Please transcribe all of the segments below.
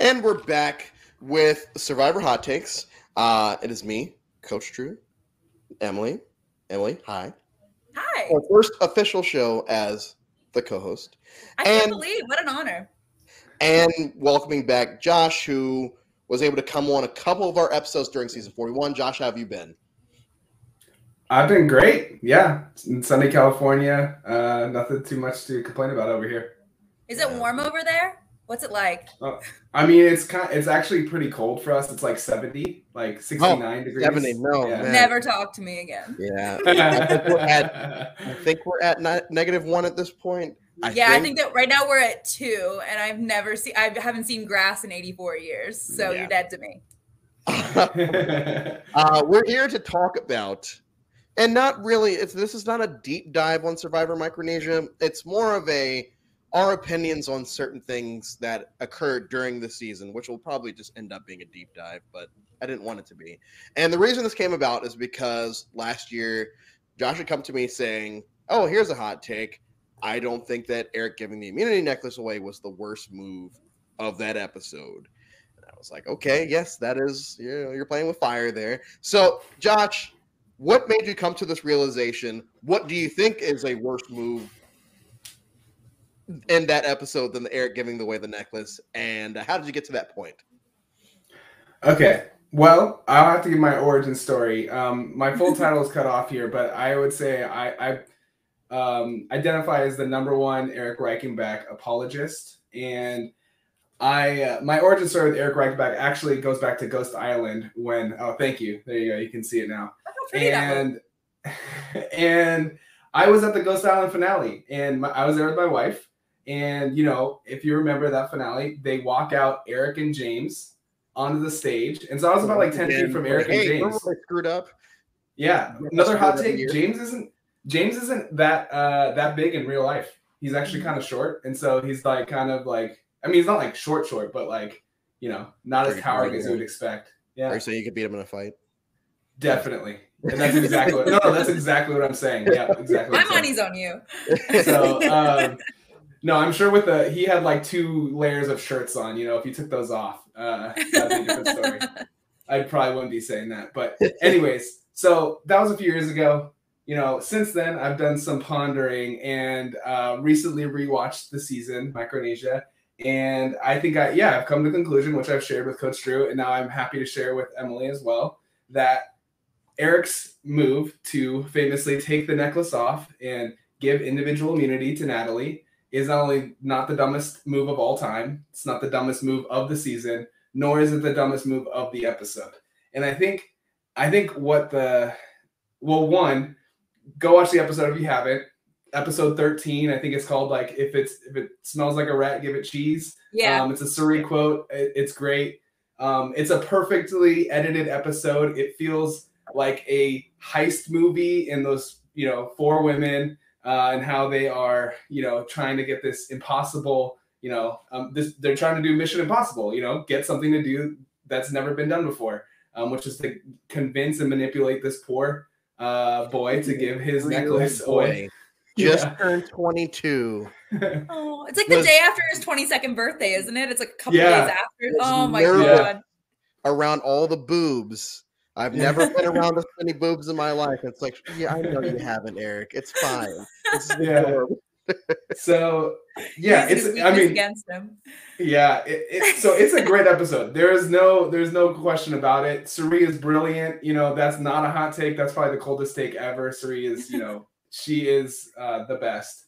And we're back with Survivor Hot Takes. Uh, it is me, Coach Drew, Emily. Emily, hi. Hi. Our first official show as the co-host. I can't believe what an honor. And welcoming back Josh, who was able to come on a couple of our episodes during season 41. Josh, how have you been? I've been great. Yeah. In sunny California. Uh, nothing too much to complain about over here. Is it warm over there? What's it like? Uh, I mean, it's kind. It's actually pretty cold for us. It's like seventy, like sixty-nine oh, degrees. Seventy. No, yeah. never talk to me again. Yeah, I, think we're at, I think we're at negative one at this point. I yeah, think. I think that right now we're at two, and I've never seen. I haven't seen grass in eighty-four years, so yeah. you're dead to me. uh, we're here to talk about, and not really. It's this is not a deep dive on Survivor Micronesia. It's more of a our opinions on certain things that occurred during the season, which will probably just end up being a deep dive, but I didn't want it to be. And the reason this came about is because last year, Josh had come to me saying, Oh, here's a hot take. I don't think that Eric giving the immunity necklace away was the worst move of that episode. And I was like, okay, yes, that is, you know, you're playing with fire there. So, Josh, what made you come to this realization? What do you think is a worse move in that episode than the Eric giving away the necklace? And how did you get to that point? Okay. Well, I'll have to give my origin story. Um, my full title is cut off here, but I would say I, I um, identify as the number one Eric Reichenbach apologist. And I uh, my origin story with Eric Reichenbach actually goes back to Ghost Island when oh thank you there you go you can see it now and and I was at the Ghost Island finale and my, I was there with my wife and you know, if you remember that finale, they walk out Eric and James onto the stage, and so I was about like ten feet from Eric hey, and James. Screwed up. Yeah, another hot take. James isn't James isn't that uh that big in real life. He's actually mm-hmm. kind of short, and so he's like kind of like I mean, he's not like short, short, but like you know, not as towering as you would expect. Yeah. Or so you could beat him in a fight. Definitely. And that's exactly what no, no, that's exactly what I'm saying. Yeah, exactly. My money's on you. So um no, I'm sure with the he had like two layers of shirts on. You know, if you took those off, uh, that'd be a different story. I probably wouldn't be saying that. But anyways, so that was a few years ago. You know, since then I've done some pondering and uh, recently rewatched the season Micronesia, and I think I yeah I've come to the conclusion, which I've shared with Coach Drew, and now I'm happy to share with Emily as well that Eric's move to famously take the necklace off and give individual immunity to Natalie is not only not the dumbest move of all time, it's not the dumbest move of the season, nor is it the dumbest move of the episode. And I think I think what the well, one, go watch the episode if you haven't. Episode 13, I think it's called like if it's if it smells like a rat, give it cheese. Yeah. Um, it's a Cirie quote. It, it's great. Um, it's a perfectly edited episode. It feels like a heist movie in those, you know, four women uh, and how they are, you know, trying to get this impossible, you know, um, this they're trying to do Mission Impossible, you know, get something to do that's never been done before, um, which is to convince and manipulate this poor uh, boy to give his necklace away. Just yeah. turned 22. oh, it's like the day after his 22nd birthday, isn't it? It's like a couple yeah. days after. Oh my god. Around all the boobs I've never been around as many boobs in my life. It's like, yeah, I know you haven't, Eric. It's fine. yeah. so yeah, it's. I mean, against him. Yeah, it, it, so it's a great episode. There is no, there's no question about it. Cirie is brilliant. You know, that's not a hot take. That's probably the coldest take ever. Cirie is, you know, she is uh, the best.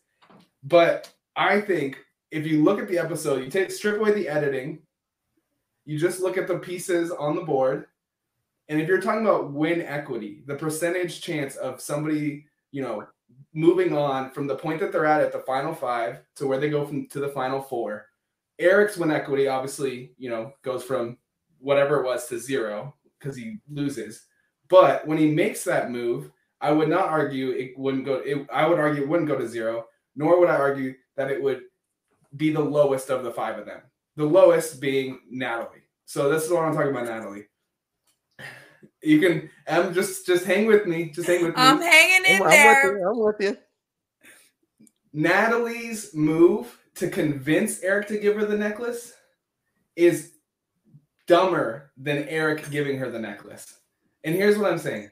But I think if you look at the episode, you take strip away the editing, you just look at the pieces on the board and if you're talking about win equity, the percentage chance of somebody, you know, moving on from the point that they're at at the final five to where they go from to the final four, Eric's win equity obviously, you know, goes from whatever it was to zero because he loses. But when he makes that move, I would not argue it wouldn't go. It, I would argue it wouldn't go to zero, nor would I argue that it would be the lowest of the five of them. The lowest being Natalie. So this is what I'm talking about, Natalie you can um just just hang with me. Just hang with me. I'm hanging in I'm, there. I'm with, you, I'm with you. Natalie's move to convince Eric to give her the necklace is dumber than Eric giving her the necklace. And here's what I'm saying.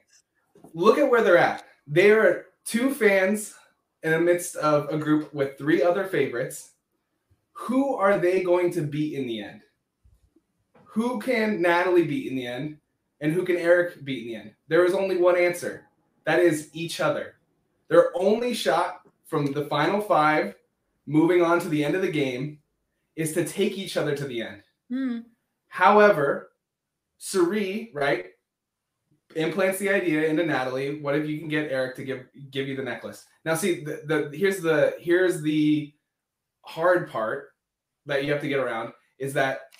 Look at where they're at. They are two fans in the midst of a group with three other favorites. Who are they going to beat in the end? Who can Natalie beat in the end? And who can Eric beat in the end? There is only one answer. That is each other. Their only shot from the final five moving on to the end of the game is to take each other to the end. Mm. However, Cirie, right, implants the idea into Natalie. What if you can get Eric to give give you the necklace? Now, see, the, the here's the here's the hard part that you have to get around is that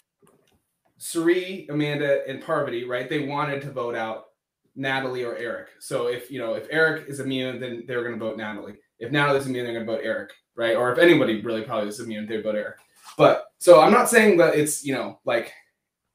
Cirie, Amanda, and Parvati, right? They wanted to vote out Natalie or Eric. So if you know if Eric is immune, then they're going to vote Natalie. If Natalie's immune, they're going to vote Eric, right? Or if anybody really probably is immune, they vote Eric. But so I'm not saying that it's you know like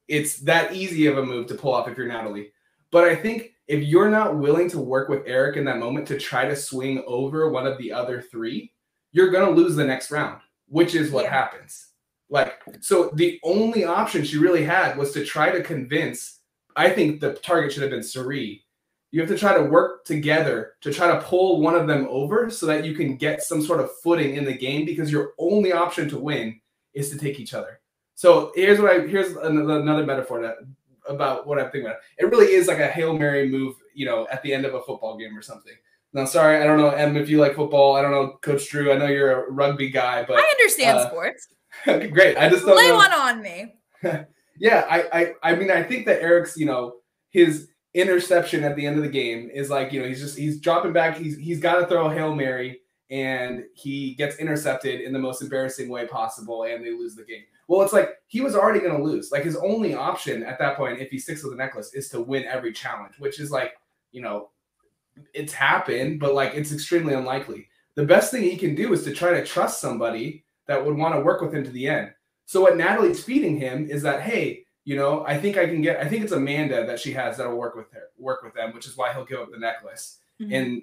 it's that easy of a move to pull off if you're Natalie. But I think if you're not willing to work with Eric in that moment to try to swing over one of the other three, you're going to lose the next round, which is what yeah. happens. Like, so the only option she really had was to try to convince. I think the target should have been Cirie. You have to try to work together to try to pull one of them over so that you can get some sort of footing in the game because your only option to win is to take each other. So here's what I here's another metaphor that about what I'm thinking about. It really is like a hail mary move, you know, at the end of a football game or something. Now, sorry, I don't know, Em, if you like football. I don't know, Coach Drew. I know you're a rugby guy, but I understand uh, sports. great. I just don't lay know. one on me. yeah, I, I, I mean, I think that Eric's, you know, his interception at the end of the game is like, you know, he's just he's dropping back. He's he's got to throw a hail mary, and he gets intercepted in the most embarrassing way possible, and they lose the game. Well, it's like he was already going to lose. Like his only option at that point, if he sticks with the necklace, is to win every challenge, which is like, you know, it's happened, but like it's extremely unlikely. The best thing he can do is to try to trust somebody that would want to work with him to the end. So what Natalie's feeding him is that, hey, you know, I think I can get. I think it's Amanda that she has that'll work with her, work with them, which is why he'll give up the necklace mm-hmm. and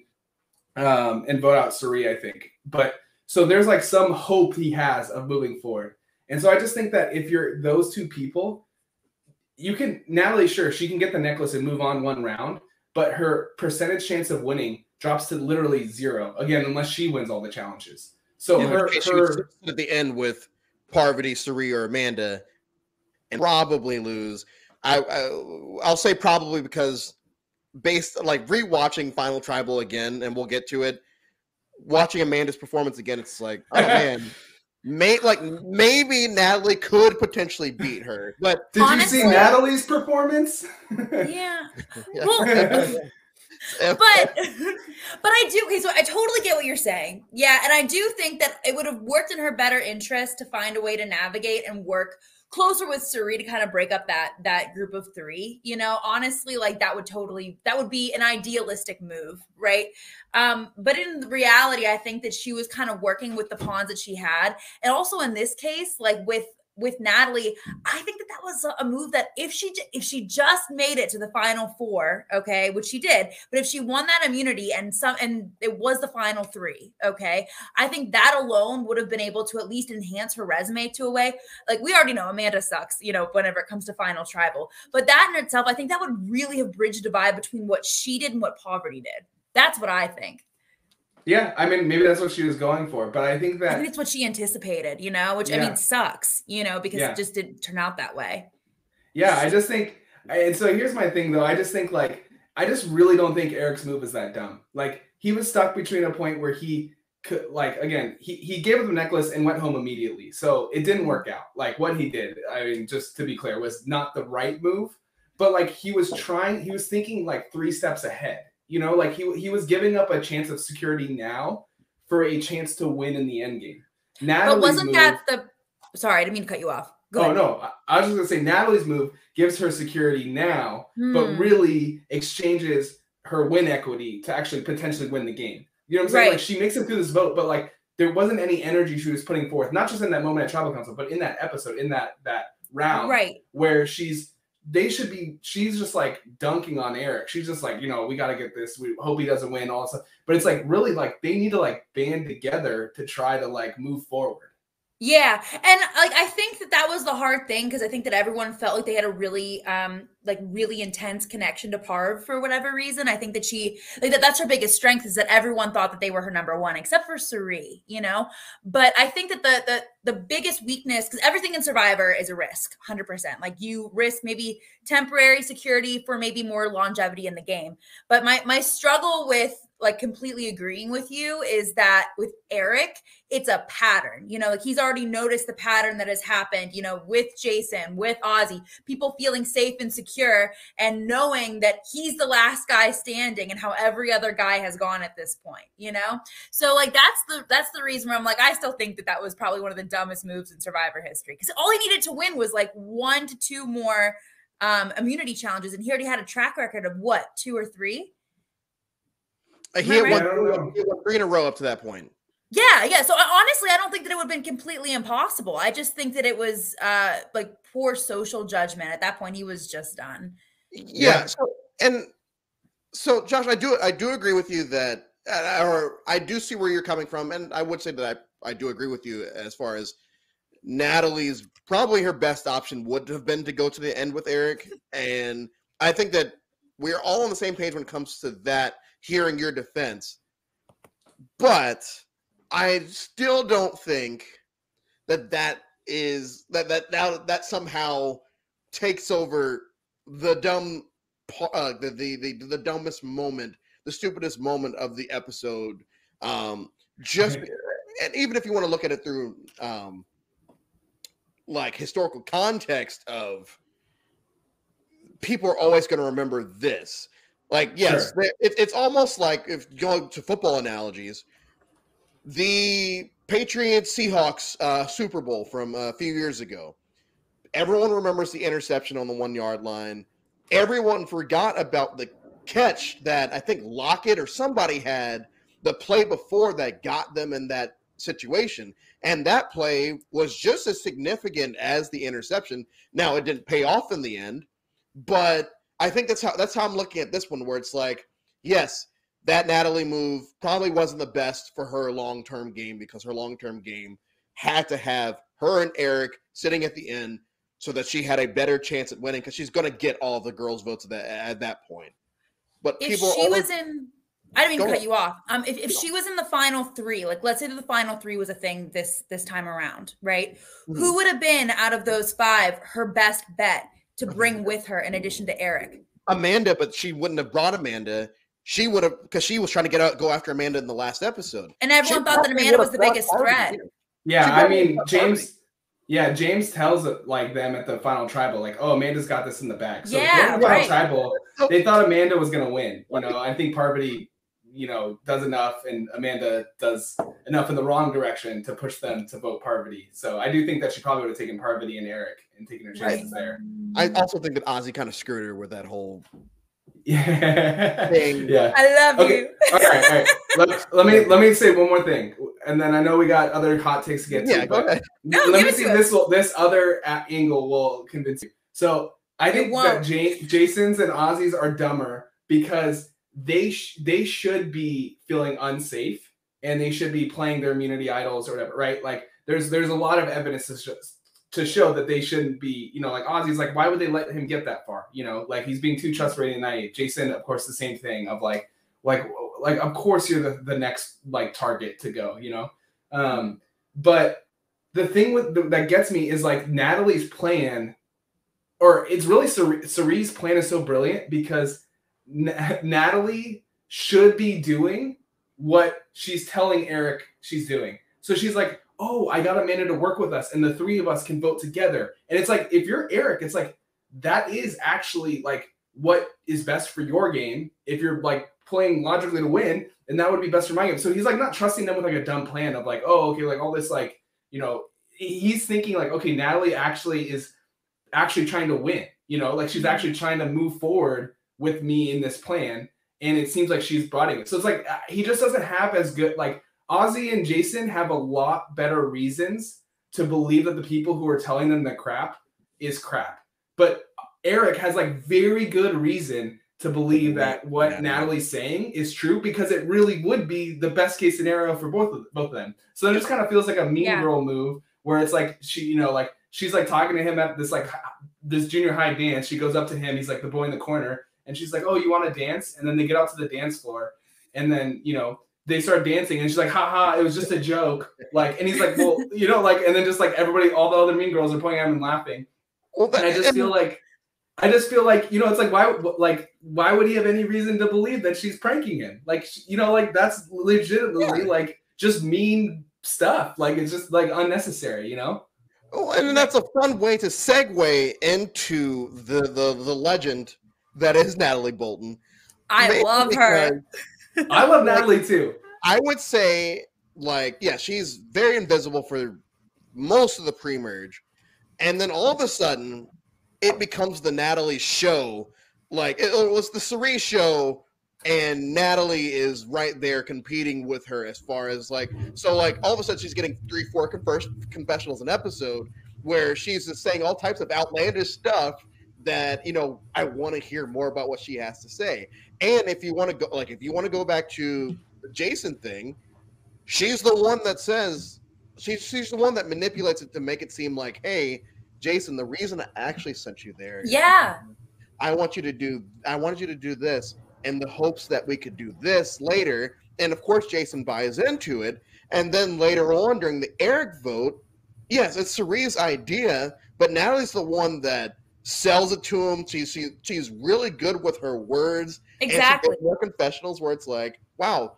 um and vote out Cirie. I think, but so there's like some hope he has of moving forward. And so I just think that if you're those two people, you can Natalie, sure, she can get the necklace and move on one round, but her percentage chance of winning drops to literally zero again, unless she wins all the challenges. So yeah, her, her at the end with Parvati, Cirie, or Amanda, and probably lose. I, I I'll say probably because based like rewatching Final Tribal again, and we'll get to it. Watching Amanda's performance again, it's like, oh man, May like maybe Natalie could potentially beat her, but did Honestly, you see Natalie's performance? Yeah. Well, but but I do okay, so I totally get what you're saying. Yeah, and I do think that it would have worked in her better interest to find a way to navigate and work closer with Cirie to kind of break up that that group of three. You know, honestly, like that would totally that would be an idealistic move, right? Um, but in reality, I think that she was kind of working with the pawns that she had, and also in this case, like with with Natalie, I think that that was a move that if she if she just made it to the final four, okay, which she did, but if she won that immunity and some and it was the final three, okay, I think that alone would have been able to at least enhance her resume to a way. Like we already know Amanda sucks, you know, whenever it comes to final tribal, but that in itself, I think that would really have bridged the divide between what she did and what Parvati did. That's what I think. Yeah, I mean, maybe that's what she was going for, but I think that I think it's what she anticipated, you know, which yeah. I mean sucks, you know, because yeah. it just didn't turn out that way. Yeah, I just think, and so here's my thing though. I just think like I just really don't think Eric's move is that dumb. Like he was stuck between a point where he could, like, again, he he gave him the necklace and went home immediately, so it didn't work out. Like what he did, I mean, just to be clear, was not the right move. But like he was trying, he was thinking like three steps ahead you know, like he he was giving up a chance of security now for a chance to win in the end game. Natalie's but wasn't move, that the? Sorry, I didn't mean to cut you off. Go oh ahead. no, I was just gonna say Natalie's move gives her security now, hmm. but really exchanges her win equity to actually potentially win the game. You know what I'm saying? Right. Like she makes it through this vote, but like there wasn't any energy she was putting forth, not just in that moment at Tribal Council, but in that episode, in that that round, right, where she's they should be she's just like dunking on Eric. She's just like, you know, we got to get this. We hope he doesn't win all stuff. But it's like really like they need to like band together to try to like move forward. Yeah, and like I think that that was the hard thing because I think that everyone felt like they had a really um like really intense connection to Parv for whatever reason. I think that she like that that's her biggest strength is that everyone thought that they were her number one except for Cirie, you know. But I think that the the the biggest weakness because everything in Survivor is a risk, hundred percent. Like you risk maybe temporary security for maybe more longevity in the game. But my my struggle with like completely agreeing with you is that with Eric, it's a pattern. You know, like he's already noticed the pattern that has happened, you know, with Jason, with Ozzy, people feeling safe and secure and knowing that he's the last guy standing and how every other guy has gone at this point, you know? So like that's the that's the reason where I'm like I still think that that was probably one of the dumbest moves in survivor history cuz all he needed to win was like one to two more um immunity challenges and he already had a track record of what, two or three? Uh, he had, won, he won three in a row up to that point. Yeah, yeah. So honestly, I don't think that it would have been completely impossible. I just think that it was uh like poor social judgment. At that point, he was just done. Yeah. yeah. So, and so, Josh, I do I do agree with you that, uh, or I do see where you're coming from, and I would say that I I do agree with you as far as Natalie's probably her best option would have been to go to the end with Eric, and I think that we're all on the same page when it comes to that. Hearing your defense, but I still don't think that that is that that now that somehow takes over the dumb uh, the, the the the dumbest moment, the stupidest moment of the episode. Um, just and even if you want to look at it through um, like historical context of people are always going to remember this. Like, yes, sure. it, it's almost like if going to football analogies, the Patriots Seahawks uh, Super Bowl from a few years ago. Everyone remembers the interception on the one yard line. Everyone forgot about the catch that I think Lockett or somebody had the play before that got them in that situation. And that play was just as significant as the interception. Now it didn't pay off in the end, but I think that's how that's how I'm looking at this one where it's like, yes, that Natalie move probably wasn't the best for her long term game because her long term game had to have her and Eric sitting at the end so that she had a better chance at winning because she's going to get all the girls' votes at that, at that point. But if people she was in, I don't mean to cut you off. Um, if, if she was in the final three, like let's say that the final three was a thing this this time around, right? Mm-hmm. Who would have been out of those five her best bet to bring with her in addition to Eric? Amanda, but she wouldn't have brought Amanda she would have because she was trying to get out, go after Amanda in the last episode. And everyone she thought that Amanda was the biggest threat. Yeah, I mean James. Yeah, James tells it like them at the final tribal, like, "Oh, Amanda's got this in the bag." So yeah, the right. tribal, they thought Amanda was gonna win. You know, I think Parvati, you know, does enough, and Amanda does enough in the wrong direction to push them to vote Parvati. So I do think that she probably would have taken Parvati and Eric and taken her chances right. there. I also think that Ozzy kind of screwed her with that whole yeah. Thing. Yeah. I love okay. you. all right, all right. Let, let, me let me say one more thing, and then I know we got other hot takes to get yeah, to. But ahead. let me see this will, this other angle will convince you. So I think that J- Jason's and Ozzy's are dumber because they sh- they should be feeling unsafe and they should be playing their immunity idols or whatever, right? Like there's there's a lot of evidence to, sh- to show that they shouldn't be, you know, like Ozzy's like, why would they let him get that far? You know, like he's being too trustworthy naive. Jason, of course, the same thing of like, like, like, of course you're the, the next like target to go, you know? Um, but the thing with the, that gets me is like Natalie's plan, or it's really Cirie's plan is so brilliant because N- Natalie should be doing what she's telling Eric she's doing. So she's like, oh, I got Amanda to work with us, and the three of us can vote together. And it's like, if you're Eric, it's like that is actually like what is best for your game. If you're like playing logically to win, and that would be best for my game. So he's like not trusting them with like a dumb plan of like, oh, okay, like all this like, you know, he's thinking like, okay, Natalie actually is actually trying to win. You know, like she's mm-hmm. actually trying to move forward with me in this plan. And it seems like she's brought it. So it's like uh, he just doesn't have as good like Ozzy and Jason have a lot better reasons to believe that the people who are telling them that crap is crap. But Eric has like very good reason to believe that what yeah. Natalie's saying is true because it really would be the best case scenario for both of both of them. So it just kind of feels like a mean yeah. girl move where it's like she, you know, like she's like talking to him at this like this junior high dance. She goes up to him. He's like the boy in the corner, and she's like, "Oh, you want to dance?" And then they get out to the dance floor, and then you know they start dancing, and she's like, "Ha ha, it was just a joke." Like, and he's like, "Well, you know, like," and then just like everybody, all the other mean girls are pointing at him and laughing. Well, and I just feel like. I just feel like you know it's like why like why would he have any reason to believe that she's pranking him? Like you know like that's legitimately yeah. like just mean stuff. Like it's just like unnecessary, you know. Oh, and that's a fun way to segue into the the the legend that is Natalie Bolton. I Maybe love her. I love Natalie too. I would say, like, yeah, she's very invisible for most of the pre-merge, and then all of a sudden, it becomes the Natalie show. Like it was the Cirie show and Natalie is right there competing with her as far as like so like all of a sudden she's getting three four confers- confessionals an episode where she's just saying all types of outlandish stuff that you know I want to hear more about what she has to say and if you want to go like if you want to go back to the Jason thing she's the one that says she's she's the one that manipulates it to make it seem like hey Jason the reason I actually sent you there yeah I want you to do I wanted you to do this in the hopes that we could do this later. And of course, Jason buys into it. And then later on during the Eric vote, yes, it's Cirie's idea, but Natalie's the one that sells it to him. She's she, she's really good with her words. Exactly. more confessionals where it's like, wow,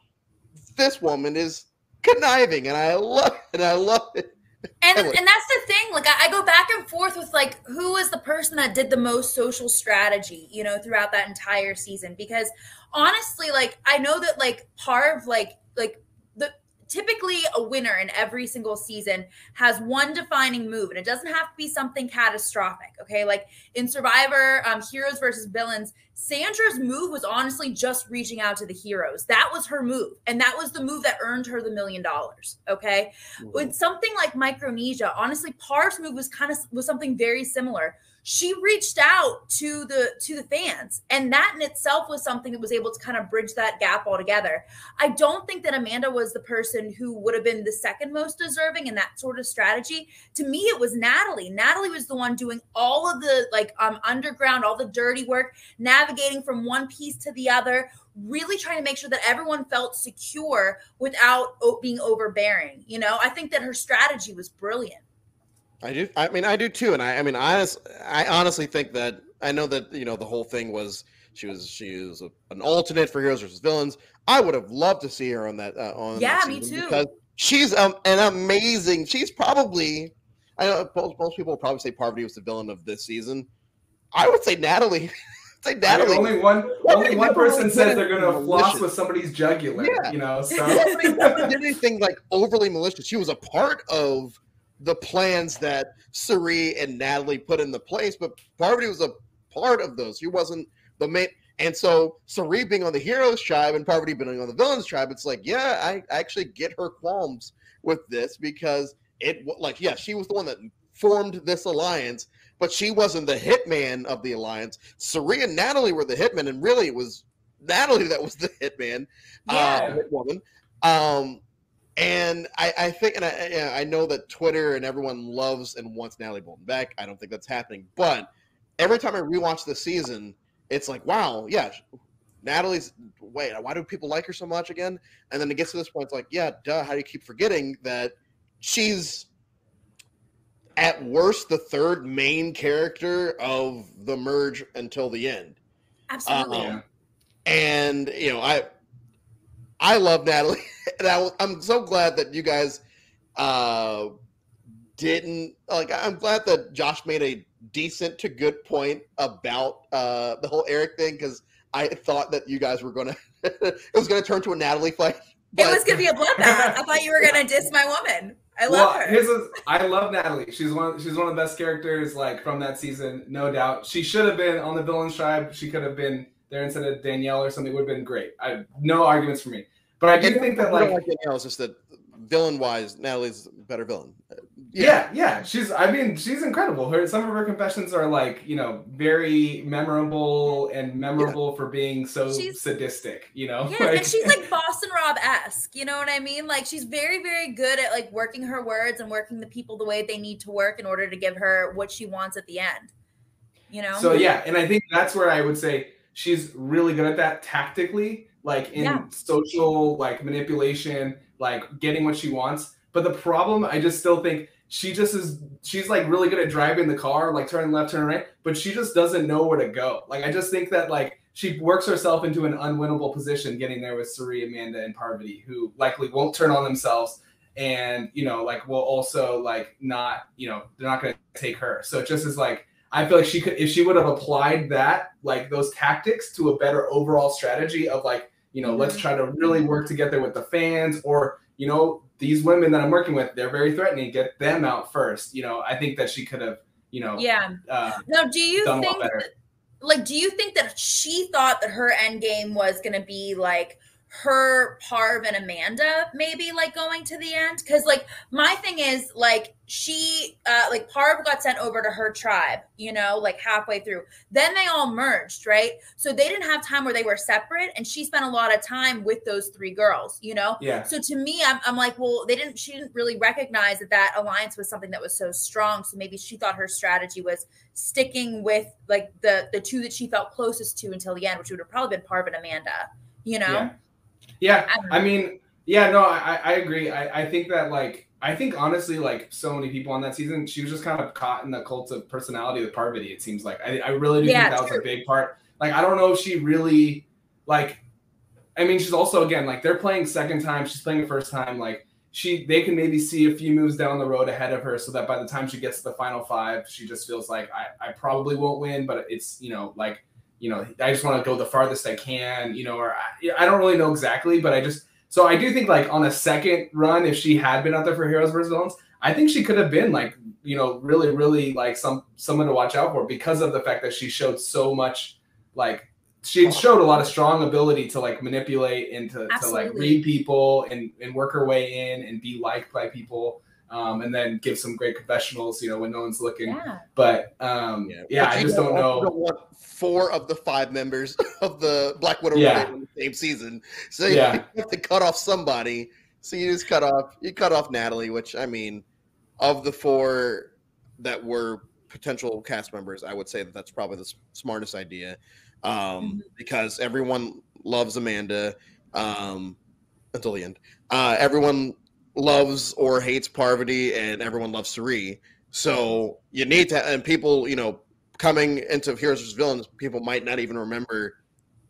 this woman is conniving, and I love it. And I love it and and that's the thing like I, I, go back and forth with like who was the person that did the most social strategy you know throughout that entire season because honestly like i know that like Parv like like typically a winner in every single season has one defining move and it doesn't have to be something catastrophic okay? Like in survivor um, heroes versus villains sandra's move was honestly just reaching out to the heroes. That was her move and that was the move that earned her the million dollars okay? Mm-hmm. with something like micronesia honestly parv's move was kind of was something very similar she reached out to the to the fans. And that in itself was something that was able to kind of bridge that gap altogether. I don't think that amanda was the person who would have been the second most deserving in that sort of strategy. To me it was natalie. Natalie was the one doing all of the like um underground all the dirty work navigating from one piece to the other really trying to make sure that everyone felt secure without being overbearing you know? I think that her strategy was brilliant I do. I mean, I do too. And I, I mean, honest, I honestly think that I know that you know the whole thing was she was she was a, an alternate for heroes versus villains. I would have loved to see her on that. Uh, on yeah, that me too. Because she's um, an amazing. She's probably. I know most, most people will probably say Parvati was the villain of this season. I would say Natalie. say Natalie. I mean, only one. Only one person says they're going to floss with somebody's jugular. Yeah. You know, so nobody, nobody did anything like overly malicious. She was a part of the plans that Cirie and Natalie put into place, but Parvati was a part of those. She wasn't the main. And so Cirie being on the heroes tribe and Parvati being on the villains tribe, it's like, yeah, I actually get her qualms with this because it like, yeah, she was the one that formed this alliance, but she wasn't the hitman of the alliance. Cirie and Natalie were the hitman, and really it was Natalie that was the hitman, yeah. uh, woman. Um, and I, I think, and I, I know that Twitter and everyone loves and wants Natalie Bolton back. I don't think that's happening. But every time I rewatch the season, it's like, wow, yeah, Natalie's. Wait, why do people like her so much again? And then it gets to this point, it's like, yeah, duh. How do you keep forgetting that she's at worst the third main character of the merge until the end? Absolutely. Um, and you know, I I love Natalie, and I, am so glad that you guys uh, didn't like. I'm glad that Josh made a decent to good point about uh, the whole Eric thing because I thought that you guys were gonna it was gonna turn to a Natalie fight. But... It was gonna be a bloodbath. I thought you were gonna diss my woman. I love well, her. Here's a, I love Natalie. She's one. She's one of the best characters, like from that season, no doubt. She should have been on the villains tribe. She could have been there instead of Danielle or something would have been great. I no arguments for me. But I do and think that like, like Danielle is just that villain wise, Natalie's better villain. Uh, Yeah. yeah, She's. I mean, she's incredible. Her some of her confessions are like you know very memorable and memorable for being so She's- sadistic. You know. Yeah, and she's like Boston Rob esque. You know what I mean? Like she's very, very good at like working her words and working the people the way they need to work in order to give her what she wants at the end. You know? So yeah, and I think that's where I would say she's really good at that tactically, like in Yeah. social like manipulation, like getting what she wants. But the problem, I just still think she just is she's like really good at driving the car, like turning left, turning right, but she just doesn't know where to go. Like I just think that like she works herself into an unwinnable position getting there with Cirie, Amanda, and Parvati, who likely won't turn on themselves and you know, like will also like not, you know, they're not gonna take her. So it just is like I feel like she could if she would have applied that like those tactics to a better overall strategy of like you know let's try to really work together with the fans or you know these women that I'm working with they're very threatening get them out first. You know I think that she could have you know yeah. uh, Now, do you done a lot think that, like do you think that she thought that her end game was going to be like her Parv and Amanda maybe like going to the end cuz like my thing is like she uh like Parv got sent over to her tribe, you know, like halfway through. Then they all merged, right? So they didn't have time where they were separate and she spent a lot of time with those three girls, you know? yeah So to me, I'm, I'm like, well, they didn't. She didn't really recognize that that alliance was something that was so strong. So maybe she thought her strategy was sticking with like the the two that she felt closest to until the end, which would have probably been Parv and Amanda. You know? yeah yeah I mean yeah no I I agree I I think that like I think honestly like so many people on that season she was just kind of caught in the cult of personality with Parvati it seems like I I really do Yeah, think that was a big part like I don't know if she really like I mean, she's also again like they're playing second time. She's playing the first time. Like she, they can maybe see a few moves down the road ahead of her, so that by the time she gets to the final five, she just feels like I, I probably won't win, but it's you know like you know I just want to go the farthest I can, you know, or I, I don't really know exactly, but I just so I do think like on a second run, if she had been out there for heroes versus villains, I think she could have been like you know really really like some someone to watch out for because of the fact that she showed so much like she showed a lot of strong ability to like manipulate and to, to like read people and, and work her way in and be liked by people um, and then give some great confessionals you know when no one's looking Yeah. but um, yeah, But i just don't know Don't want four of the five members of the Black Widow Yeah. In the same season, so you Yeah. have to cut off somebody. So you just cut off you cut off Natalie, which I mean, of the four that were potential cast members, I would say that that's probably the s- smartest idea, um, Mhm. because everyone loves Amanda um, until the end. Uh, everyone loves or hates Parvati, and everyone loves Cirie. So you need to, and people, you know, coming into Heroes vs Villains, people might not even remember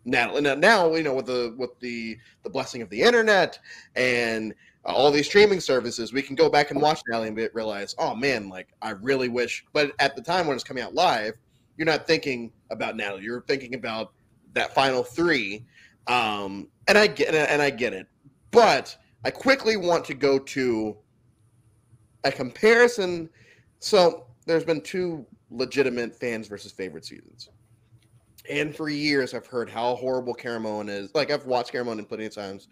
Natalie. Now, now you know with the with the the blessing of the internet and all these streaming services, we can go back and watch Natalie and realize, oh man, like I really wish. But at the time when it's coming out live, you're not thinking about Natalie. You're thinking about that final three, um, and I get and I get it. But I quickly want to go to a comparison. So there's been two legitimate fans versus favorite seasons. And for years, I've heard how horrible Caramoan is. Like I've watched Caramoan plenty of times.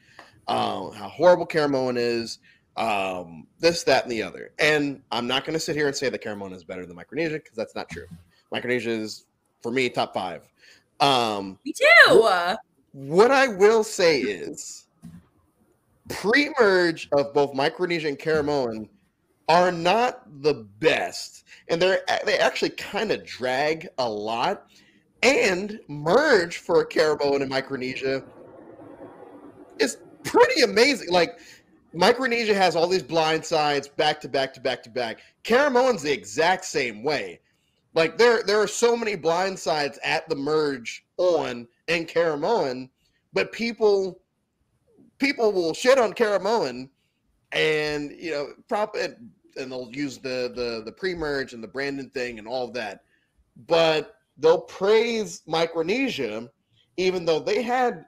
Um, how horrible Caramoan is. Um, this, that, and the other. And I'm not going to sit here and say that Caramoan is better than Micronesia because that's not true. Micronesia is, for me, top five. Um, Me too. what I will say is pre-merge of both Micronesia and Caramoan are not the best. And they're they actually kind of drag a lot. And merge for Caramoan and Micronesia is pretty amazing. Like Micronesia has all these blind sides back to back to back to back. Caramoan's the exact same way. Like there there are so many blind sides at the merge on and Caramoan, but people people will shit on Caramoan and you know prop and, and they'll use the the the pre-merge and the Brandon thing and all of that. But they'll praise Micronesia even though they had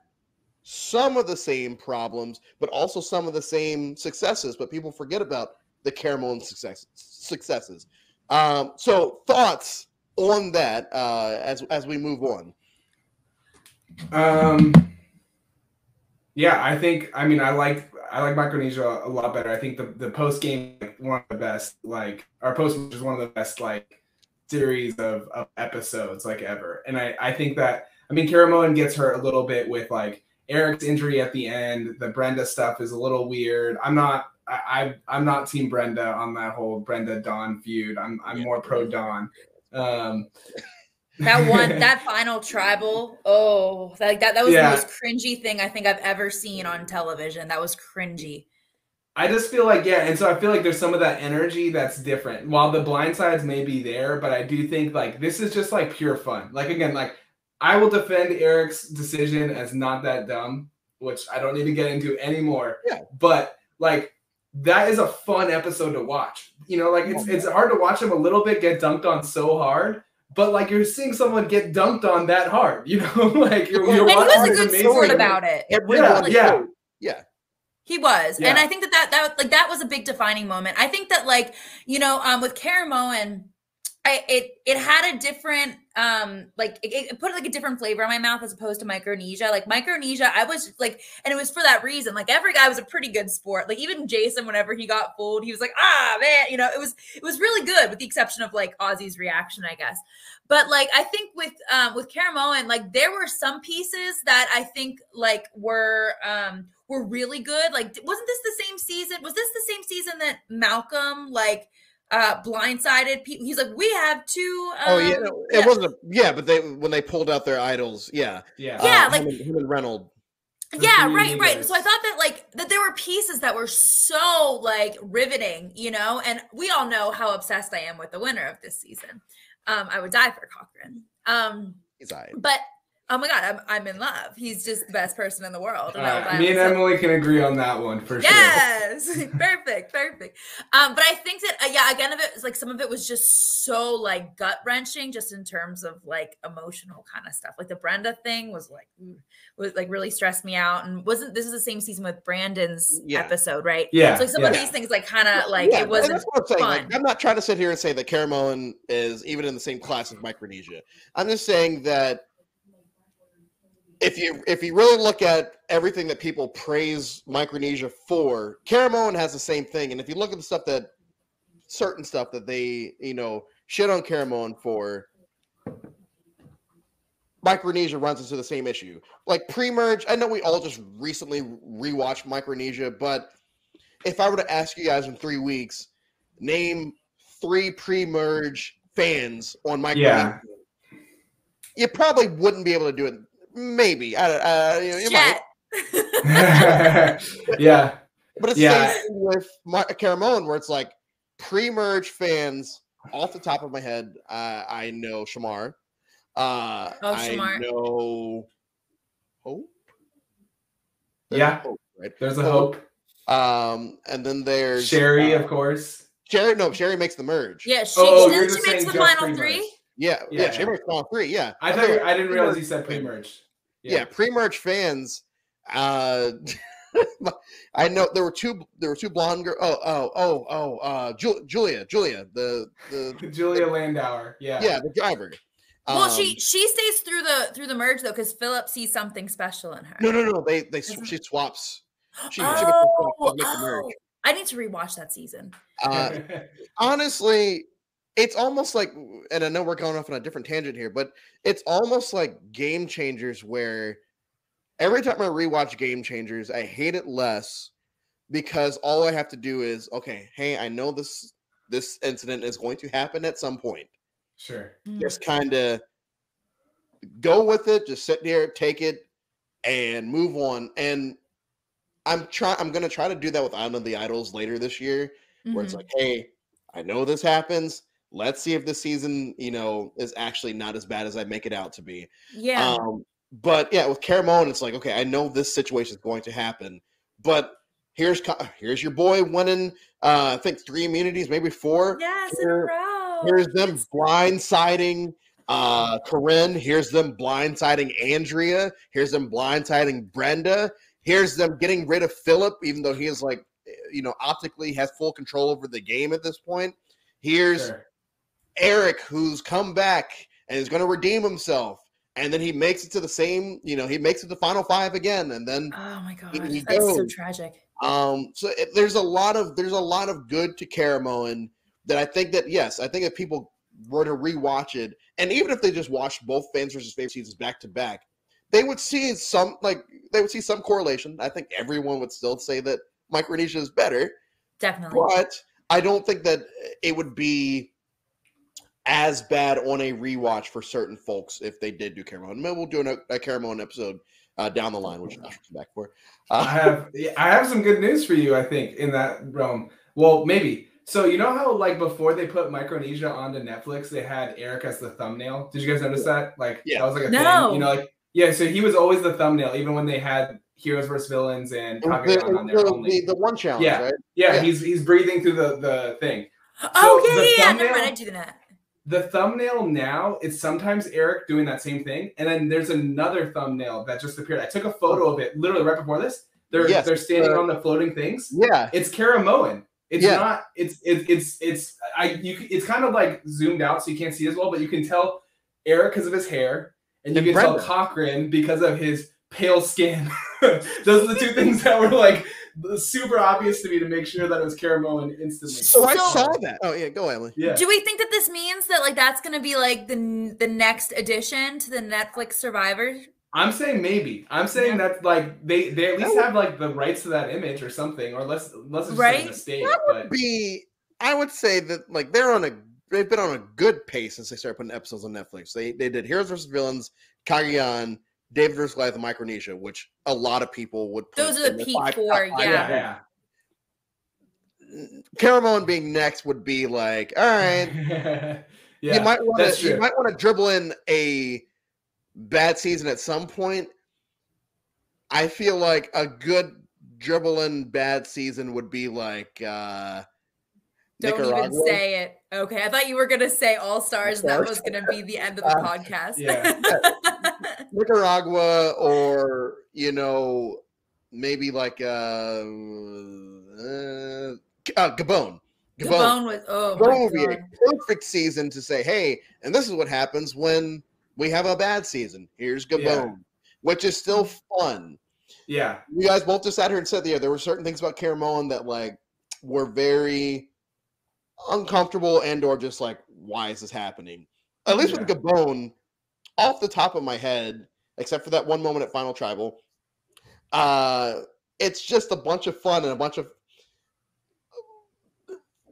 some of the same problems, but also some of the same successes. But people forget about the Caramoan success, successes. Um, so thoughts on that uh, as as we move on. um Yeah, I think. I mean, I like I like Micronesia a lot better. I think the the post game one of the best. Like our post is one of the best like series of, of episodes like ever. And I I think that I mean Caramoan gets hurt a little bit with like Eric's injury at the end. The Brenda stuff is a little weird. I'm not. I, I am not Team Brenda on that whole Brenda Dawn feud. I'm I'm more pro Dawn. Um, that one, that final tribal, oh, like that, that was yeah. the most cringy thing I think I've ever seen on television. That was cringy. I just feel like, yeah, and so I feel like there's some of that energy that's different. While the blind sides may be there, but I do think like this is just like pure fun. Like again, like I will defend Eric's decision as not that dumb, which I don't need to get into anymore. Yeah. But like that is a fun episode to watch. You know, like it's it's hard to watch him a little bit get dunked on so hard, but like you're seeing someone get dunked on that hard, you know, like you're, you're and he was a good amazing. sport about it. It Yeah, yeah, yeah. He was, yeah. and I think that, that that like that was a big defining moment. I think that like you know, um, with Caramoan, I it it had a different um like it, it, put like a different flavor in my mouth as opposed to Micronesia. Like Micronesia, I was like, and it was for that reason. Like every guy was a pretty good sport. Like even Jason, whenever he got fooled, he was like, ah man, you know, it was it was really good, with the exception of like Ozzy's reaction, I guess. But like I think with um with Caramoan, like there were some pieces that I think like were um were really good. Like wasn't this the same season? Was this the same season that Malcolm like uh blindsided people he's like we have two um, oh yeah no, it yeah. wasn't a, yeah but they when they pulled out their idols yeah. Yeah. Yeah uh, like him and, him and Reynolds. Yeah right right. So i thought that like that there were pieces that were so like riveting you know and we all know how obsessed i am with the winner of this season. Um i would die for cochran um he's right. but Oh my god, I'm I'm in love. He's just the best person in the world. Uh, me and Emily can agree on that one for yes! sure. Yes, perfect, perfect. Um, but I think that uh, yeah, again, of it was like some of it was just so like gut wrenching, just in terms of like emotional kind of stuff. Like the Brenda thing was like was like really stressed me out, and wasn't this is the same season with Brandon's yeah. episode, right? Yeah. So like some yeah. of these things like kind of like yeah, it wasn't. That's I'm saying. Like, I'm not trying to sit here and say that Caramoan is even in the same class as Micronesia. I'm just saying that if you if you really look at everything that people praise Micronesia for, Caramoan has the same thing. And if you look at the stuff that certain stuff that they you know shit on Caramoan for, Micronesia runs into the same issue. Like pre-merge, I know we all just recently rewatched Micronesia, but if I were to ask you guys in three weeks, name three pre-merge fans on Micronesia, yeah. you probably wouldn't be able to do it Maybe. I, uh, you, know, you might. yeah. But it's yeah. same with Mar- Caramoan, where it's like pre-merge fans. Off the top of my head, uh, I know Shamar. Uh, oh, Shamar. I know Hope. There's yeah, hope, right? There's a hope. hope. Um, and then there's Sherry, uh, of course. Sherry, no, Sherry makes the merge. Yeah, she, oh, she, she makes the final three. Yeah, yeah, yeah, she makes the final three. Yeah, I thought I didn't realize you said pre-merge yeah, yeah pre-merge fans. Uh, I know there were two. There were two blonde girls. Oh, oh, oh, oh. Uh, Ju- Julia, Julia, the the Julia the, Landauer. Yeah, yeah, the driver. Well, um, she she stays through the through the merge though, because Philip sees something special in her. No, no, no. They they she swaps. She, oh, she oh, I need to rewatch that season. Uh, honestly, it's almost like and i know we're going off on a different tangent here but it's almost like game changers where every time i rewatch game changers i hate it less because all i have to do is okay hey i know this this incident is going to happen at some point sure mm. just kind of go with it just sit there take it and move on and i'm trying i'm going to try to do that with island of the idols later this year where mm-hmm. it's like hey i know this happens Let's see if this season, you know, is actually not as bad as I make it out to be. Yeah. Um, but yeah, with Cara it's like, okay, I know this situation is going to happen, but here's here's your boy winning. Uh, I think three immunities, maybe four. Yes, Here, in a row. Here's them blindsiding uh Corinne. Here's them blindsiding Andrea. Here's them blindsiding Brenda. Here's them getting rid of Philip, even though he is like, eh, you know, optically has full control over the game at this point. Here's sure. Eric, who's come back and is going to redeem himself. and then he makes it to the same. You know, he makes it to final five again, and then Oh my god, he that's so tragic. um, so it, there's a lot of there's a lot of good to Caramoan that I think that yes, I think if people were to rewatch it, and even if they just watched both fans versus favorite seasons back to back, they would see some like they would see some correlation. I think everyone would still say that Micronesia is better, Definitely. but I don't think that it would be as bad on a rewatch for certain folks if they did do Caramoan. Maybe we'll do an, a Caramoan episode uh, down the line, which Josh will come back for. I Uh, have I have some good news for you, I think, in that realm. Well, maybe. So you know how like before they put Micronesia onto Netflix, they had Eric as the thumbnail. Did you guys notice that? Like Yeah. that was like a No. thing. You know, like yeah, so he was always the thumbnail, even when they had Heroes vs. Villains and the, Cagayan on there the- only. the- the one challenge, Yeah. right? yeah, yeah. he's he's breathing through the, the thing. oh So yeah, the yeah, yeah. Never thumbnail- mind. I do that. The thumbnail now is sometimes Eric doing that same thing, and then there's another thumbnail that just appeared. I took a photo of it literally right before this. They're Yes, they're standing uh, on the floating things. Yeah, It's Caramoan. It's Yeah. not. It's it, it's it's I you. It's kind of like zoomed out, so you can't see as well, but you can tell Eric because of his hair, and you And can tell. Cochran because of his pale skin. Those are the two things that were like super obvious to me to make sure that it was Caramoan instantly. So I saw that. Oh yeah, go Emily. Yeah. Do we think that this means that like that's gonna be like the the next addition to the Netflix Survivor? I'm saying maybe. I'm saying Yeah. that like they they at least would- have like the rights to that image or something, or let's let's just Right? a mistake. That But Be I would say that like they're on a they've been on a good pace since they started putting episodes on Netflix. They they did Heroes vs Villains, Cagayan, David vs Goliath, and Micronesia, which a lot of people would. Put Those are the their peak five- four, top yeah, Yeah. yeah. Caramoan being next would be like, all right, yeah. you might want to you might want to dribble in a bad season at some point. I feel like a good dribble in bad season would be like uh Don't Nicaragua. even say it. Okay, I thought you were gonna say All Stars, and that was gonna be the end of the Uh, podcast. yeah. Nicaragua or you know maybe like uh, uh, uh Gabon. Gabon. Gabon was oh Gabon would be a perfect season to say, hey, and this is what happens when we have a bad season. Here's Gabon, Yeah. which is still fun. yeah. You guys both just sat here and said, yeah, there were certain things about Caramoan that like were very uncomfortable and or just like, why is this happening? At least with Yeah. Gabon, off the top of my head, except for that one moment at Final Tribal, uh, it's just a bunch of fun and a bunch of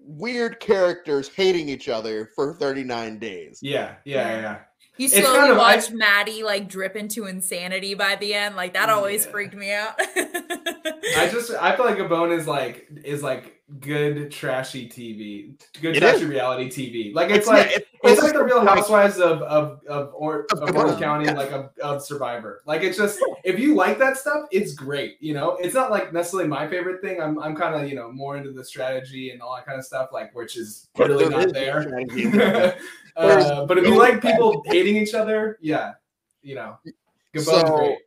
weird characters hating each other for 39 days. Yeah. Yeah. Yeah. Yeah. You It's slowly kind of- I- watch Maddie like drip into insanity by the end. Like that always Yeah. freaked me out. I just I feel like Gabon is like is like good trashy TV, good It trashy is. reality TV. Like it's, yeah, like it's- it's it's like the Real Housewives of of of or Of Orange County, like of, of Survivor. Like it's just if you like that stuff, it's great. You know, it's not like necessarily my favorite thing. I'm I'm kind of you know more into the strategy and all that kind of stuff, like which is really not there. uh, but if you like people hating each other, yeah, you know, Gabon's So, great.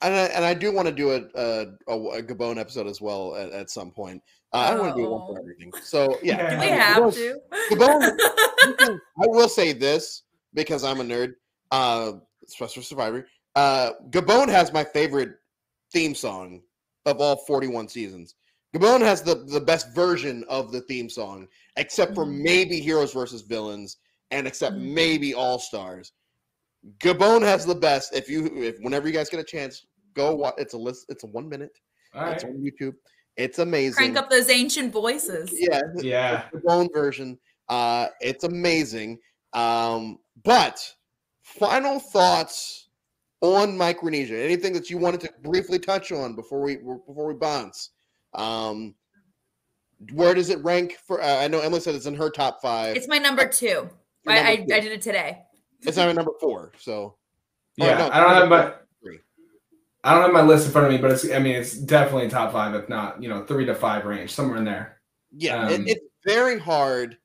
And I, and I do want to do a, a, a, a Gabon episode as well at, at some point. Uh, I don't want to do one for Oh. everything. So yeah, Do we Yeah. have Gabon- to? Gabon- I will say this because I'm a nerd, uh, especially for Survivor. Uh, Gabon has my favorite theme song of all 41 seasons. Gabon has the, the best version of the theme song, except for Mhm. maybe Heroes versus Villains, and except Mhm. maybe All Stars. Gabon has the best. If you, if whenever you guys get a chance, go watch. It's a list. It's a one minute. All right. It's on YouTube. It's amazing. Crank up those ancient voices. Yeah, Yeah. the bone version. Uh, it's amazing. Um, but final thoughts on Micronesia? Anything that you wanted to briefly touch on before we before we bounce? Um, where does it rank for? Uh, I know Emily said it's in her top five. It's my number two. Your I, I, two. I did it today. It's not my number four. So Yeah, no, I don't have my three. I don't have my list in front of me, but it's I mean it's definitely top five, if not you know three to five range, somewhere in there. Yeah, Um, it, it's very hard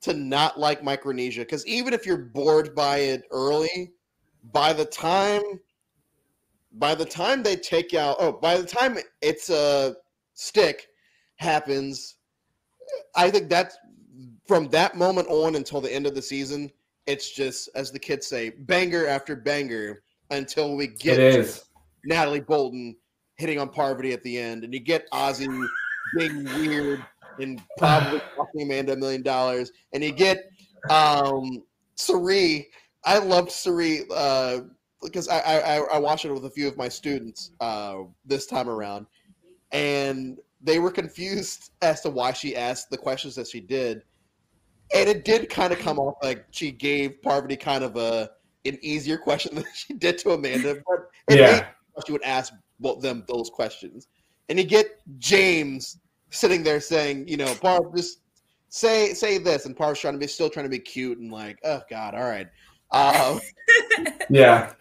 to not like Micronesia because even if you're bored by it early, by the time by the time they take out oh by the time it's a stick happens, I think that's from that moment on until the end of the season, it's just as the kids say, banger after banger until we get It is. Natalie Bolton hitting on Parvati at the end, and you get Ozzy being weird and probably costing Amanda a million dollars, and you get um Cirie. I loved Cirie uh, because I, I I watched it with a few of my students uh, this time around, and they were confused as to why she asked the questions that she did, and it did kind of come off like she gave Parvati kind of a an easier question than she did to Amanda, but it Yeah. Made she would ask both them those questions, and you get James sitting there saying, you know, Parv, just say say this, and Parv's trying to be still trying to be cute and like, oh God, all right. Um, Yeah.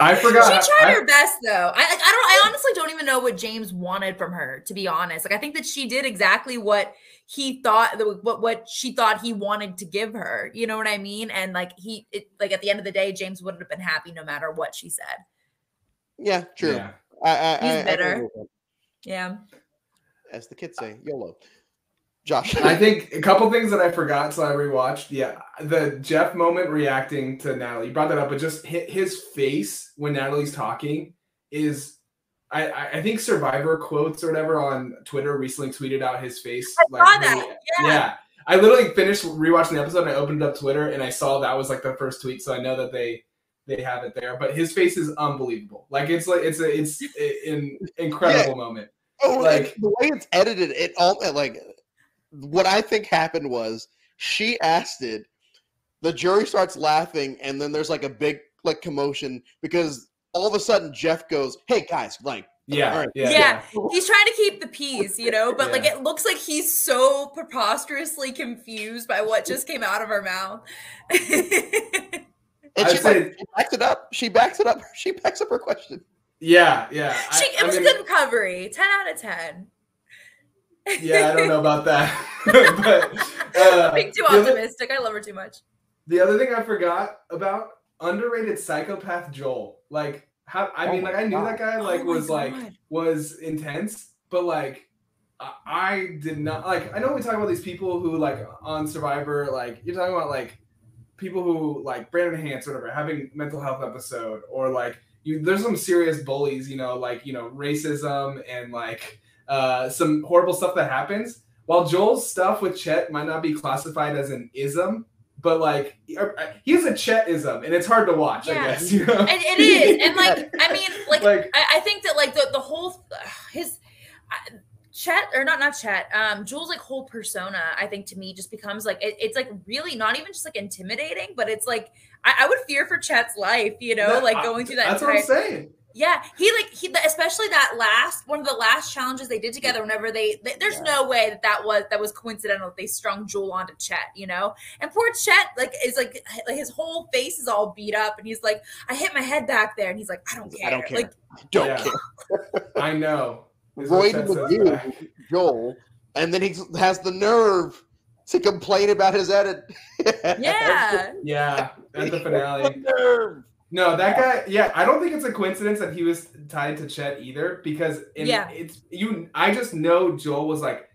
I forgot. She tried I- her best though. I like, I don't I honestly don't even know what James wanted from her to be honest. Like I think that she did exactly what he thought what what she thought he wanted to give her. You know what I mean? And like he it, like at the end of the day James wouldn't have been happy no matter what she said. Yeah, true. Yeah. I, I, He's I- I bitter. agree with that. Yeah. as the kids say, YOLO. Josh, I think a couple things that I forgot, so I rewatched. Yeah, the Jeff moment reacting to Natalie. You brought that up, but just hi- his face when Natalie's talking is. I, I- I think Survivor quotes or whatever on Twitter recently tweeted out his face. I saw that, yeah. yeah. I literally finished rewatching the episode and I opened up Twitter and I saw that was like the first tweet, so I know that they they have it there. But his face is unbelievable. Like it's like it's a it's an incredible moment. oh, like like- the way it's edited, it all like what I think happened was she asked it, the jury starts laughing, and then there's like a big like commotion because all of a sudden Jeff goes, "Hey guys, like." Yeah, All right. yeah, Yeah. He's trying to keep the peace, you know, but like it looks like he's so preposterously confused by what just came out of her mouth. And she, say- she backs it up. She backs it up. She backs up her question. yeah, yeah. I- she, it I was mean- a good recovery. 10 out of 10. yeah, I don't know about that. but uh, Being too the other- optimistic. I love her too much. The other thing I forgot about underrated psychopath Joel. Like how I Oh mean, like I knew God. that guy like Oh my was like was intense, but like I- I did not like. I know we talk about these people who like on Survivor, like you're talking about like people who like Brandon Hantz or whatever having mental health episode or like you. There's some serious bullies, you know, like you know racism and like uh, some horrible stuff that happens. While Joel's stuff with Chet might not be classified as an ism, but like he's a Chet-ism, and it's hard to watch. I guess you know. And it is. And like, I mean, like, Like- I, I think that like the, the whole, his, I- Chet or not not Chet, um, Jules like whole persona, I think to me just becomes like it, it's like really not even just like intimidating, but it's like I, I would fear for Chet's life, you know, That- like going through that. That's entire, what I'm saying. Yeah, he like he especially that last one of the last challenges they did together. Whenever they, they there's Yeah. no way that that was that was coincidental. That they strung Joel onto Chet, you know. And poor Chet like is like his whole face is all beat up, and he's like, I hit my head back there, and he's like, I don't care. I don't care. Like Don't Yeah. care. I know. Is what Roy Chet the says you, back. Joel, and then he has the nerve to complain about his edit. yeah, Yeah, at the finale. No, that guy. Yeah, I don't think it's a coincidence that he was tied to Chet either, because in, Yeah. it's you. I just know Joel was like,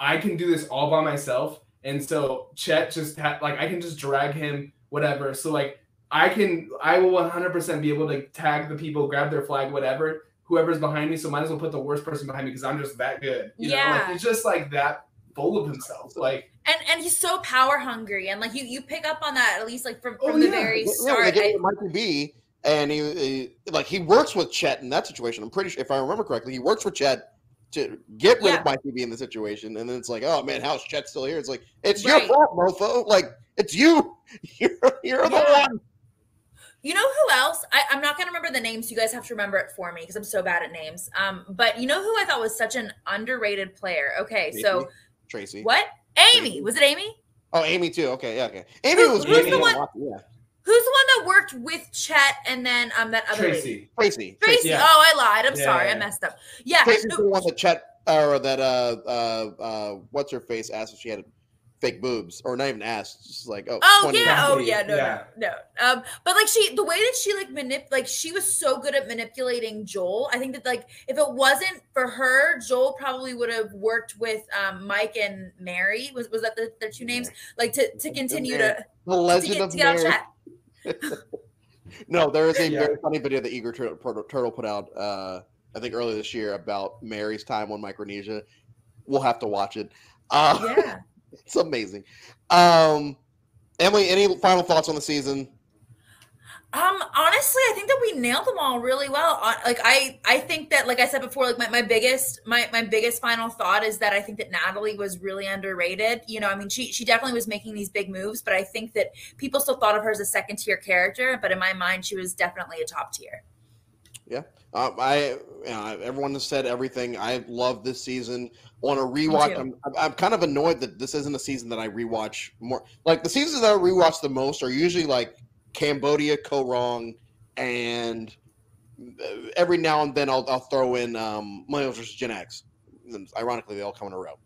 I can do this all by myself, and so Chet just had like I can just drag him, whatever. So like I can, I will 100 percent be able to tag the people, grab their flag, whatever. Whoever's behind me, so might as well put the worst person behind me because I'm just that good. You know, Yeah. like, it's just like that full of himself. Like and and he's so power hungry, and like you you pick up on that at least like from Oh, from the yeah. very Yeah, start. they get I- to Mikey B, and he, he like he works with Chet in that situation. I'm pretty sure, if I remember correctly, he works with Chet to get rid Yeah. of Mikey B in the situation. And then it's like, oh man, how's Chet still here? It's like it's Right. your fault, mofo. Like it's you. You're you're the one. You know who else? I, I'm not gonna remember the names. You guys have to remember it for me because I'm so bad at names. Um, but you know who I thought was such an underrated player? Okay, so Tracy. what? Amy was it Amy? Oh, Amy too. Okay, yeah, okay. Amy Who- was who's Amy the one- Yeah, Who's the one that worked with Chet and then um that other lady? Tracy. Tracy. Tracy. Yeah. Oh, I lied. I'm Yeah, sorry. yeah, I messed up. Yeah. Tracy's no- the one that Chet or that uh uh uh what's her face asked if she had fake boobs, or not even ass. Just like oh, Oh yeah, oh yeah, no, yeah. no, no. Um, but like she, the way that she like manip, like she was so good at manipulating Joel. I think that like if it wasn't for her, Joel probably would have worked with um Mike and Mary. Was was that the, their two names? Like to to continue to The to Legend get, of to get on Mary. track. No, there is a Yeah. very funny video that Eager Turtle, Turtle- Turtle put out, uh, I think earlier this year about Mary's time on Micronesia. We'll have to watch it. Uh, Yeah. it's amazing. Um, Emily, any final thoughts on the season? Um, honestly, I think that we nailed them all really well. Uh, Like I, I think that, like I said before, like my, my biggest, my, my biggest final thought is that I think that Natalie was really underrated. You know, I mean, she, she definitely was making these big moves, but I think that people still thought of her as a second tier character. But in my mind, she was definitely a top tier. Yeah, uh, I, you know, everyone has said everything. I love this season. On a rewatch. I'm, I'm kind of annoyed that this isn't a season that I rewatch more. Like the seasons that I rewatch the most are usually like Cambodia, Kaôh Rōng, and uh, every now and then I'll, I'll throw in um, Millennials vs. Gen X. And Ironically, they all come in a row.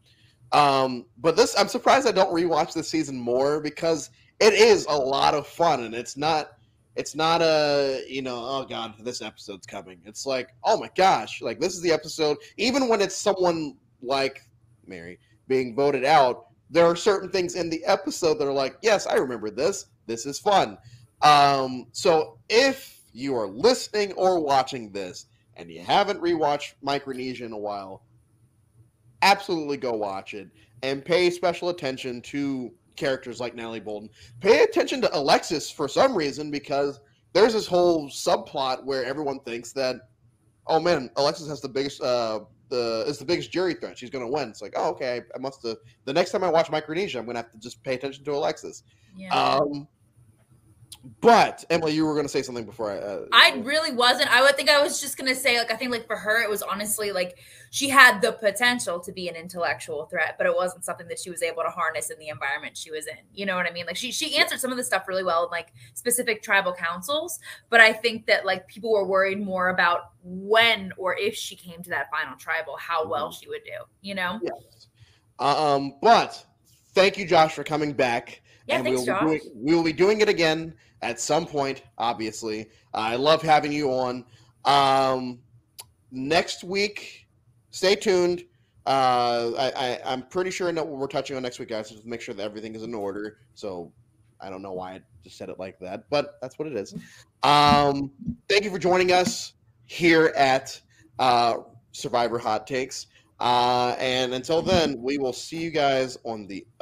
Um, but this, I'm surprised I don't rewatch this season more because it is a lot of fun and it's not it's not a you know oh god this episode's coming. It's like oh my gosh like this is the episode. Even when it's someone like mary being voted out there are certain things in the episode that are like yes i remember this. This is fun. Um so if you are listening or watching this and you haven't rewatched micronesia in a while absolutely go watch it and pay special attention to characters like Natalie Bolton. Pay attention to Alexis for some reason because there's this whole subplot where everyone thinks that, oh man, Alexis has the biggest, uh, the is the biggest jury threat. She's going to win. It's like, oh okay, I must have. The next time I watch Micronesia, I'm going to have to just pay attention to Alexis. Yeah. Um, but Emily, you were going to say something before I. Uh, I really wasn't. I would think I was just gonna say, like, I think like for her, it was honestly like she had the potential to be an intellectual threat, but it wasn't something that she was able to harness in the environment she was in. You know what I mean? Like she she answered some of the stuff really well in like specific tribal councils, but I think that like people were worried more about when or if she came to that final tribal, how well she would do. You know? Yes. Um, but thank you, Josh, for coming back. Yeah, and thanks, we'll Josh. Doing, we will be doing it again at some point, obviously. I love having you on. Um, next week, stay tuned. Uh, I, I, I'm pretty sure I know what we're touching on next week, guys. Just make sure that everything is in order. So I don't know why I just said it like that, but that's what it is. Um, thank you for joining us here at uh, Survivor Hot Takes. Uh, and until then, we will see you guys on the